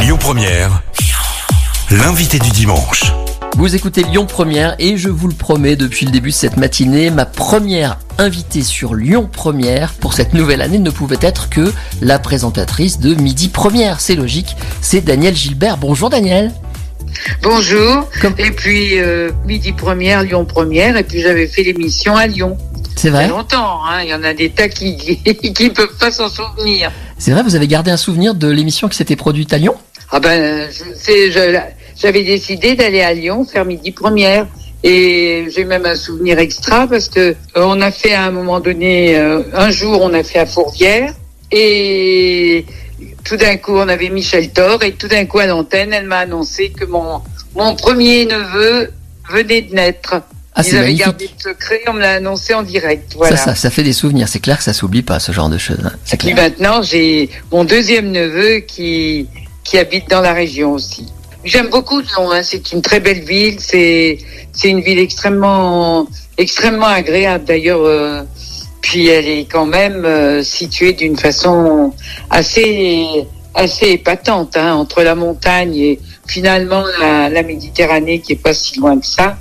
Lyon Première, l'invité du dimanche. Vous écoutez Lyon Première et je vous le promets depuis le début de cette matinée, ma première invitée sur Lyon Première pour cette nouvelle année ne pouvait être que la présentatrice de Midi Première. C'est logique, c'est Daniel Gilbert. Bonjour Daniel. Bonjour. Comme- Et puis euh, midi première, Lyon première, et puis j'avais fait l'émission à Lyon. C'est Il y a vrai longtemps, hein. Il y en a des tas qui qui peuvent pas s'en souvenir. C'est vrai, vous avez gardé un souvenir de l'émission qui s'était produite à Lyon? Ah ben, j'avais décidé d'aller à Lyon faire midi première. Et j'ai même un souvenir extra parce que euh, on a fait à un moment donné, euh, un jour on a fait à Fourvière et tout d'un coup on avait Michel Thor et tout d'un coup à l'antenne elle m'a annoncé que mon mon premier neveu venait de naître. Ah, Ils avaient magnifique. gardé le secret, on me l'a annoncé en direct. Voilà. Ça, ça, ça fait des souvenirs. C'est clair que ça s'oublie pas, ce genre de choses. hein. C'est Puis clair. maintenant, j'ai mon deuxième neveu qui, qui habite dans la région aussi. J'aime beaucoup Lyon, hein. c'est une très belle ville, c'est c'est une ville extrêmement extrêmement agréable d'ailleurs. euh, puis elle est quand même euh, située d'une façon assez assez épatante hein, entre la montagne et finalement la, la Méditerranée qui est pas si loin que ça.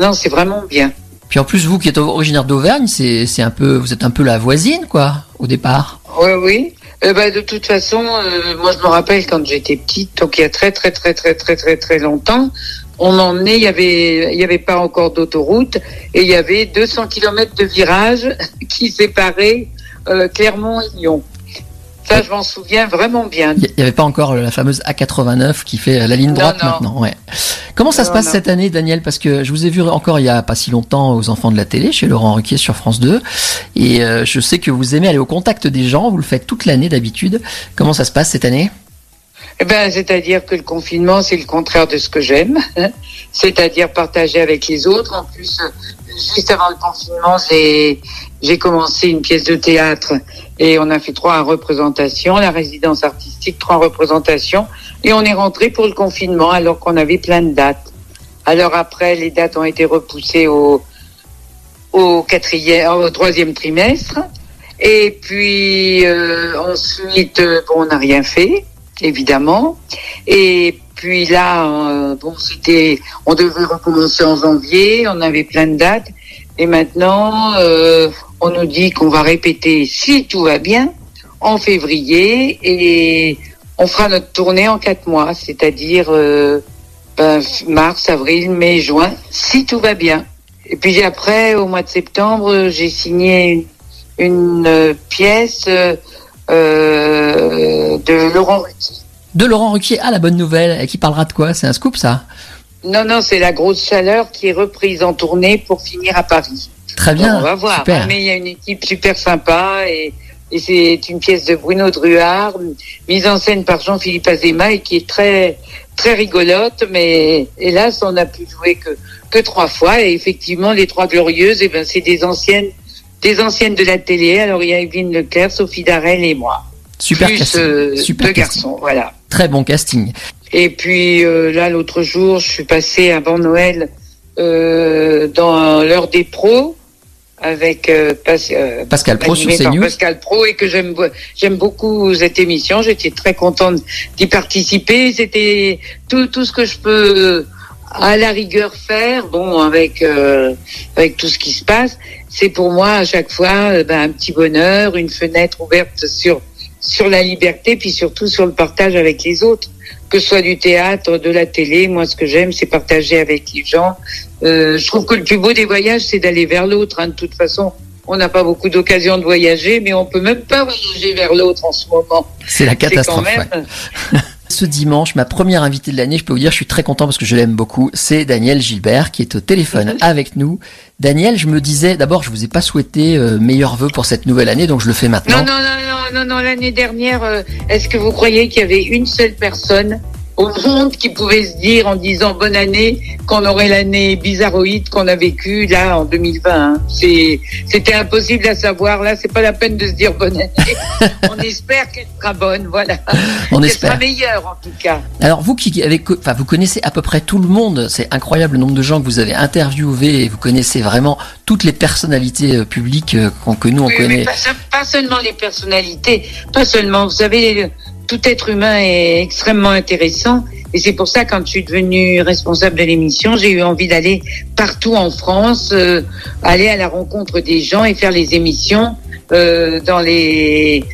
Non, c'est vraiment bien. Puis en plus, vous qui êtes originaire d'Auvergne, c'est c'est un peu, vous êtes un peu la voisine, quoi, au départ. Oui, oui. Euh, bah, de toute façon, euh, moi je me rappelle quand j'étais petite, donc il y a très très très très très très très longtemps, on m'emmenait, il y avait il y avait pas encore d'autoroute et il y avait 200 kilomètres de virages qui séparaient euh, Clermont et Lyon. Ça, je m'en souviens vraiment bien. Il n'y avait pas encore la fameuse A89 qui fait la ligne Non, droite non. maintenant. Ouais. Comment ça se passe non. cette année, Daniel Parce que je vous ai vu encore il y a pas si longtemps aux Enfants de la télé chez Laurent Ruquier sur France 2, et euh, je sais que vous aimez aller au contact des gens. Vous le faites toute l'année d'habitude. Comment ça se passe cette année? Eh ben, c'est-à-dire que le confinement, c'est le contraire de ce que j'aime, c'est-à-dire partager avec les autres. En plus, juste avant le confinement, j'ai j'ai commencé une pièce de théâtre et on a fait trois représentations, la résidence artistique, trois représentations, et on est rentré pour le confinement alors qu'on avait plein de dates. Alors après, les dates ont été repoussées au au quatrième, au troisième trimestre. Et puis euh, ensuite, euh, bon, on n'a rien fait, évidemment. Et puis là, euh, bon, c'était, on devait recommencer en janvier, on avait plein de dates. Et maintenant, euh, on nous dit qu'on va répéter, si tout va bien, en février, et on fera notre tournée en quatre mois, c'est-à-dire euh, ben, mars, avril, mai, juin, si tout va bien. Et puis après, au mois de septembre, j'ai signé une, une, euh, pièce euh, euh, de Laurent Ruquier. De Laurent Ruquier, ah la bonne nouvelle, et qui parlera de quoi? C'est un scoop ça? Non, non, c'est la grosse chaleur qui est reprise en tournée pour finir à Paris. Très bien, Donc, on va voir. super. Mais il y a une équipe super sympa et, et c'est une pièce de Bruno Druard, mise en scène par Jean-Philippe Azema et qui est très très rigolote. Mais hélas, on n'a pu jouer que que trois fois. Et effectivement, les trois glorieuses, eh ben c'est des anciennes des anciennes de la télé. Alors il y a Evelyne Leclerc, Sophie Darel et moi. Super plus casting. euh, super deux casting. garçons, voilà. Très bon casting. Et puis euh, là, l'autre jour, je suis passée avant Noël euh, dans l'heure des pros avec euh, Pas- euh, Pascal Pro sur CNews. Pascal Pro et que j'aime j'aime beaucoup cette émission. J'étais très contente d'y participer. C'était tout tout ce que je peux euh, à la rigueur faire. Bon, avec euh, avec tout ce qui se passe, c'est pour moi à chaque fois euh, ben, un petit bonheur, une fenêtre ouverte sur sur la liberté, puis surtout sur le partage avec les autres, que ce soit du théâtre, de la télé. Moi, ce que j'aime, c'est partager avec les gens. Euh, je trouve que le plus beau des voyages, c'est d'aller vers l'autre. hein. De toute façon, on n'a pas beaucoup d'occasion de voyager, mais on peut même pas voyager vers l'autre en ce moment. C'est la quand catastrophe. même. ouais. Ce dimanche, ma première invitée de l'année, je peux vous dire, je suis très content parce que je l'aime beaucoup. C'est Daniel Gilbert qui est au téléphone avec nous. Daniel, je me disais, d'abord, je vous ai pas souhaité euh, meilleurs vœux pour cette nouvelle année, donc je le fais maintenant. Non, non, non, non, non, non. L'année dernière, euh, est-ce que vous croyez qu'il y avait une seule personne au monde qui pouvait se dire en disant bonne année qu'on aurait l'année bizarroïde qu'on a vécue là en 2020 hein. C'est c'était impossible à savoir. Là, c'est pas la peine de se dire bonne année. On espère qu'elle sera bonne, voilà. On qu'elle espère. sera meilleure en tout cas. Alors vous qui avez, enfin vous connaissez à peu près tout le monde, c'est incroyable le nombre de gens que vous avez interviewés et vous connaissez vraiment toutes les personnalités euh, publiques euh, que nous on Oui, connaît. pas, pas seulement les personnalités, pas seulement. Vous savez, tout être humain est extrêmement intéressant. Et c'est pour ça, quand je suis devenue responsable de l'émission, j'ai eu envie d'aller partout en France, euh, aller à la rencontre des gens et faire les émissions euh, dans les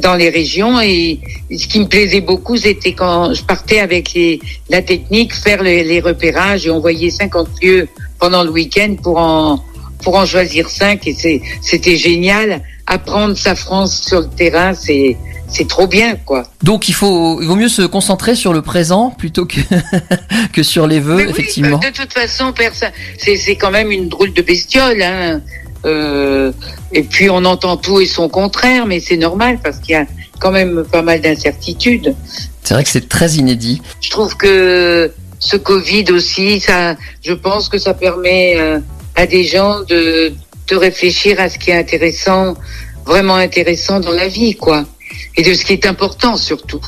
dans les régions. Et ce qui me plaisait beaucoup, c'était quand je partais avec les, la technique, faire les, repérages et envoyer 50 lieux pendant le week-end pour en pour en choisir cinq. Et c'était génial. Apprendre sa France sur le terrain, c'est c'est trop bien, quoi. Donc il faut, il vaut mieux se concentrer sur le présent plutôt que que sur les vœux, oui, effectivement. de toute façon, personne, c'est c'est quand même une drôle de bestiole. Hein. Euh, et puis on entend tout et son contraire, mais c'est normal parce qu'il y a quand même pas mal d'incertitudes. C'est vrai que c'est très inédit. Je trouve que ce Covid aussi, ça, je pense que ça permet euh, à des gens de, de réfléchir à ce qui est intéressant, vraiment intéressant dans la vie, quoi. Et de ce qui est important surtout.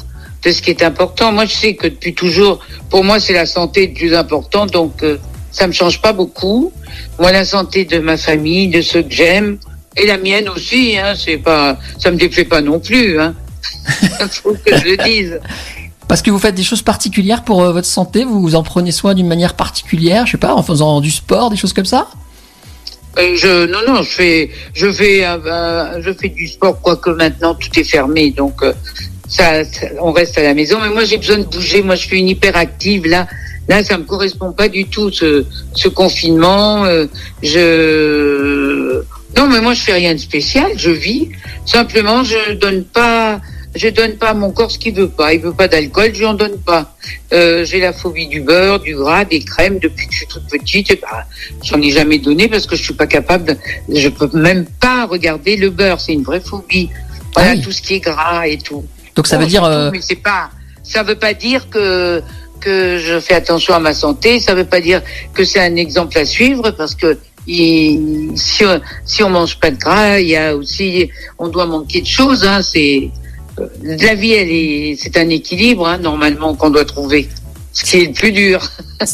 De ce qui est important. Moi, je sais que depuis toujours, pour moi, c'est la santé le plus important, donc euh, ça me change pas beaucoup. Moi, la santé de ma famille, de ceux que j'aime, et la mienne aussi, hein, c'est pas, ça me déplaît pas non plus, hein. Faut que je le dise. Parce que vous faites des choses particulières pour euh, votre santé, vous vous en prenez soin d'une manière particulière, je sais pas, en faisant du sport, des choses comme ça? Euh, je non non je fais je fais euh, euh, je fais du sport quoique maintenant tout est fermé donc ça, ça- on reste à la maison. Mais moi j'ai besoin de bouger. Moi je suis une hyperactive. Là là ça me correspond pas du tout ce ce confinement. Euh, je non mais moi je fais rien de spécial. Je vis. Simplement je donne pas je donne pas à mon corps ce qu'il veut pas il veut pas d'alcool je lui en donne pas euh, j'ai la phobie du beurre du gras des crèmes depuis que je suis toute petite et ben, J'en ai jamais donné parce que je suis pas capable. De, je peux même pas regarder le beurre. C'est une vraie phobie. Voilà Ah oui. tout ce qui est gras et tout. Donc ça Bon, veut dire... surtout, euh, Mais c'est pas. Ça veut pas dire que que je fais attention à ma santé. Ça veut pas dire que c'est un exemple à suivre parce que si on, si on mange pas de gras, il y a aussi on doit manquer de choses. Hein, c'est la vie, elle est c'est un équilibre hein, normalement qu'on doit trouver. Ce qui est le plus dur.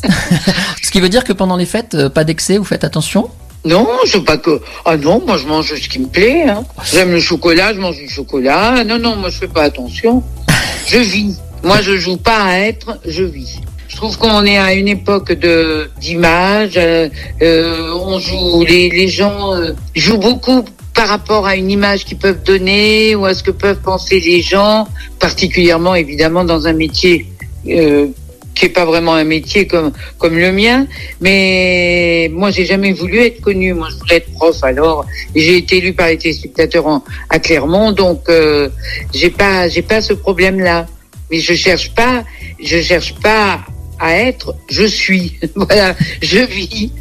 Ce qui veut dire que pendant les fêtes, euh, pas d'excès, vous faites attention? Non, je veux pas que. Ah non, moi je mange ce qui me plaît. Hein. J'aime le chocolat, je mange du chocolat. Non, non, moi je fais pas attention. Je vis. Moi je joue pas à être, je vis. Je trouve qu'on est à une époque de d'image. euh, euh, on joue, les, les gens euh, jouent beaucoup par rapport à une image qu'ils peuvent donner ou à ce que peuvent penser les gens, particulièrement évidemment dans un métier euh, qui est pas vraiment un métier comme comme le mien. Mais moi, j'ai jamais voulu être connu. Moi, je voulais être prof. Alors, j'ai été élu par les téléspectateurs en- à Clermont, donc euh, j'ai pas, j'ai pas ce problème-là. Mais je cherche pas, je cherche pas à être. Je suis. voilà, je vis.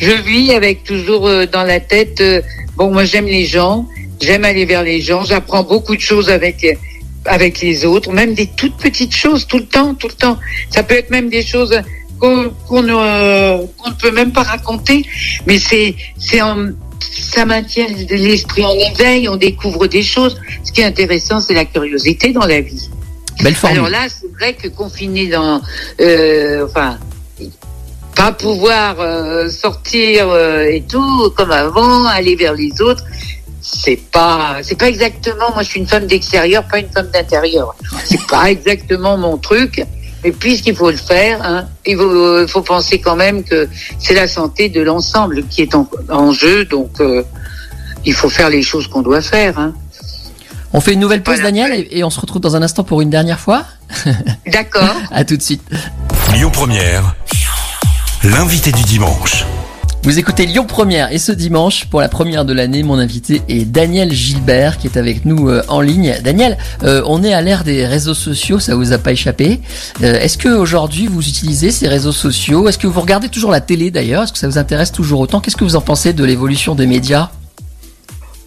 Je vis avec toujours euh, dans la tête. euh, bon, moi, j'aime les gens. J'aime aller vers les gens. J'apprends beaucoup de choses avec avec les autres, même des toutes petites choses, tout le temps, tout le temps. Ça peut être même des choses qu'on ne, peut même pas raconter, mais c'est c'est ça maintient l'esprit en éveil, on découvre des choses. Ce qui est intéressant, c'est la curiosité dans la vie. Belle. Alors là, c'est vrai que confiné dans, euh, enfin, pas pouvoir euh, sortir euh, et tout comme avant, aller vers les autres, c'est pas, c'est pas exactement. Moi, je suis une femme d'extérieur, pas une femme d'intérieur. C'est pas exactement mon truc. Mais puisqu'il faut le faire, hein, il faut, il faut penser quand même que c'est la santé de l'ensemble qui est en, en jeu. Donc, euh, il faut faire les choses qu'on doit faire. Hein. On fait une nouvelle pause, Voilà. Daniel, et, et on se retrouve dans un instant pour une dernière fois. D'accord. À tout de suite. Lyon Première, l'invité du dimanche. Vous écoutez Lyon Première et ce dimanche, pour la première de l'année, mon invité est Daniel Gilbert qui est avec nous euh, en ligne. Daniel, euh, on est à l'ère des réseaux sociaux, ça vous a pas échappé. Euh, Est-ce que aujourd'hui vous utilisez ces réseaux sociaux? Est-ce que vous regardez toujours la télé d'ailleurs? Est-ce que ça vous intéresse toujours autant? Qu'est-ce que vous en pensez de l'évolution des médias?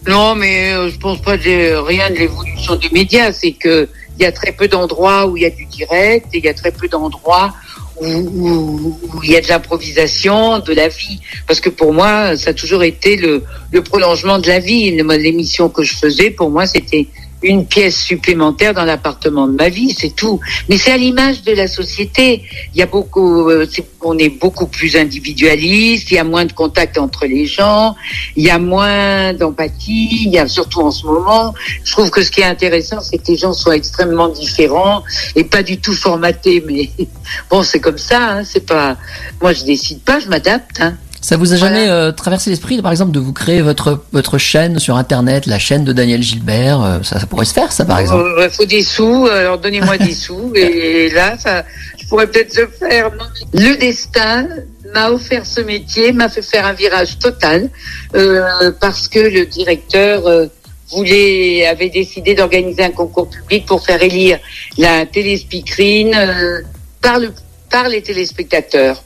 Non, mais euh, je pense pas de rien de l'évolution des médias. C'est que il y a très peu d'endroits où il y a du direct et il y a très peu d'endroits où, il y a de l'improvisation, de la vie. Parce que pour moi, ça a toujours été le, le prolongement de la vie. L'émission que je faisais, pour moi, c'était une pièce supplémentaire dans l'appartement de ma vie, c'est tout. Mais c'est à l'image de la société. Il y a beaucoup, euh, on est beaucoup plus individualiste. Il y a moins de contact entre les gens. Il y a moins d'empathie. Il y a surtout en ce moment. Je trouve que ce qui est intéressant, c'est que les gens soient extrêmement différents et pas du tout formatés. Mais bon, c'est comme ça. Hein, c'est pas. Moi, je décide pas. Je m'adapte. Hein. Ça vous a Voilà. jamais euh, traversé l'esprit, par exemple, de vous créer votre votre chaîne sur Internet, la chaîne de Daniel Gilbert euh, ça, ça pourrait se faire, ça, par exemple. Il faut des sous, alors donnez-moi des sous. Et là, ça, je pourrais peut-être le faire. Non, Le destin m'a offert ce métier, m'a fait faire un virage total, euh, parce que le directeur euh, voulait, avait décidé d'organiser un concours public pour faire élire la téléspeakerine euh, par, le, par les téléspectateurs.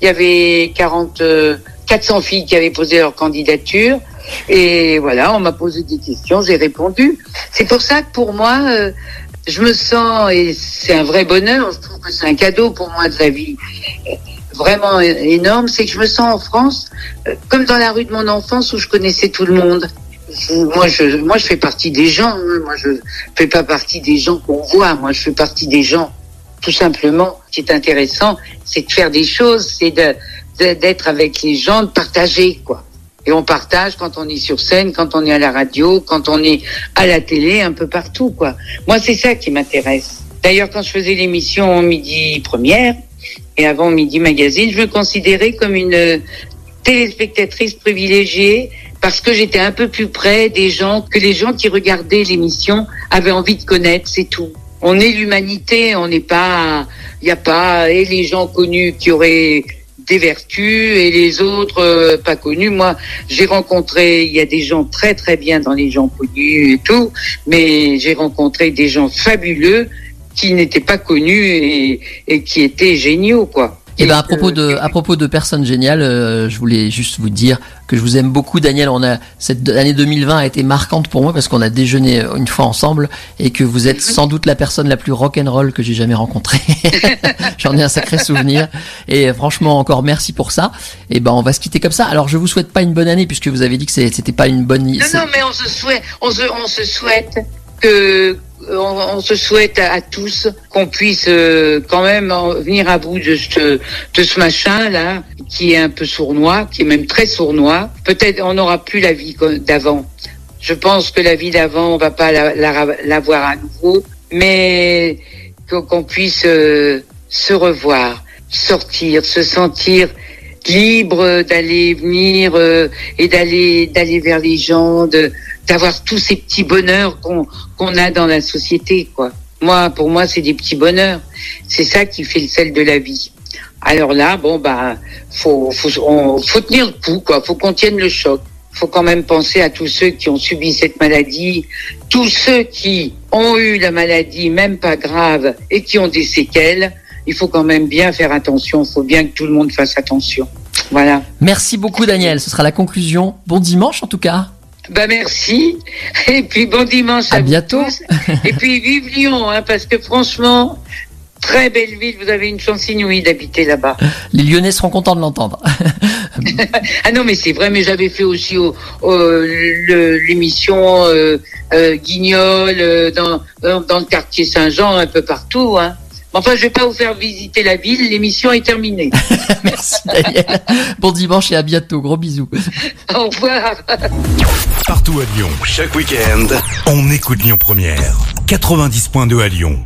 Il y avait 40, euh, 400 filles qui avaient posé leur candidature. Et voilà, on m'a posé des questions, j'ai répondu. C'est pour ça que pour moi, euh, je me sens, et c'est un vrai bonheur, je trouve que c'est un cadeau pour moi de la vie euh, vraiment énorme, c'est que je me sens en France euh, comme dans la rue de mon enfance où je connaissais tout le monde. Moi, je, moi, je fais partie des gens. hein. Moi, je fais pas partie des gens qu'on voit. Moi, je fais partie des gens. Tout simplement, ce qui est intéressant, c'est de faire des choses, c'est de d'être avec les gens, de partager, quoi. Et on partage quand on est sur scène, quand on est à la radio, quand on est à la télé, un peu partout, quoi. Moi, c'est ça qui m'intéresse. D'ailleurs, quand je faisais l'émission Midi Première et avant Midi Magazine, je me considérais comme une téléspectatrice privilégiée parce que j'étais un peu plus près des gens que les gens qui regardaient l'émission avaient envie de connaître, c'est tout. On est l'humanité, on n'est pas, il n'y a pas et les gens connus qui auraient des vertus et les autres euh, pas connus. Moi, j'ai rencontré, il y a des gens très très bien dans les gens connus et tout, mais j'ai rencontré des gens fabuleux qui n'étaient pas connus et, et qui étaient géniaux, quoi. Et ben à que- propos de à propos de personnes géniales, euh, je voulais juste vous dire que je vous aime beaucoup, Daniel. On a cette année 2020 a été marquante pour moi parce qu'on a déjeuné une fois ensemble et que vous êtes sans doute la personne la plus rock'n'roll que j'ai jamais rencontrée. J'en ai un sacré souvenir et franchement encore merci pour ça. Et ben on va se quitter comme ça. Alors je vous souhaite pas une bonne année puisque vous avez dit que c'était pas une bonne. Non, non, mais on se souhaite, on se, on se souhaite que, on, on se souhaite à, tous qu'on puisse euh, quand même en venir à bout de ce, de ce machin là, qui est un peu sournois, qui est même très sournois. Peut-être on n'aura plus la vie d'avant. Je pense que la vie d'avant, on va pas la, la, la voir à nouveau, mais qu'on puisse euh, se revoir, sortir, se sentir libre d'aller venir euh, et d'aller d'aller vers les gens, de d'avoir tous ces petits bonheurs qu'on qu'on a dans la société, quoi. Moi, pour moi, c'est des petits bonheurs. C'est ça qui fait le sel de la vie. Alors là, bon bah, faut faut faut tenir le coup, quoi. Faut qu'on tienne le choc. Faut quand même penser à tous ceux qui ont subi cette maladie, tous ceux qui ont eu la maladie, même pas grave, et qui ont des séquelles. Il faut quand même bien faire attention. Faut bien que tout le monde fasse attention. Voilà. Merci beaucoup, Daniel. Ce sera la conclusion. Bon dimanche en tout cas. Bah merci. Et puis bon dimanche à, bientôt. tous. Et puis vive Lyon, hein, parce que franchement, très belle ville. Vous avez une chance inouïe d'habiter là-bas. Les Lyonnais seront contents de l'entendre. Ah non, mais c'est vrai. Mais j'avais fait aussi au, au- l'émission euh, euh, Guignol euh, dans, dans dans le quartier Saint-Jean, un peu partout. Hein. Mais Enfin, je vais pas vous faire visiter la ville. L'émission est terminée. Merci, Daniel. Bon dimanche et à bientôt. Gros bisous. Au revoir. Partout à Lyon, chaque week-end, on écoute Lyon Première. 90.2 à Lyon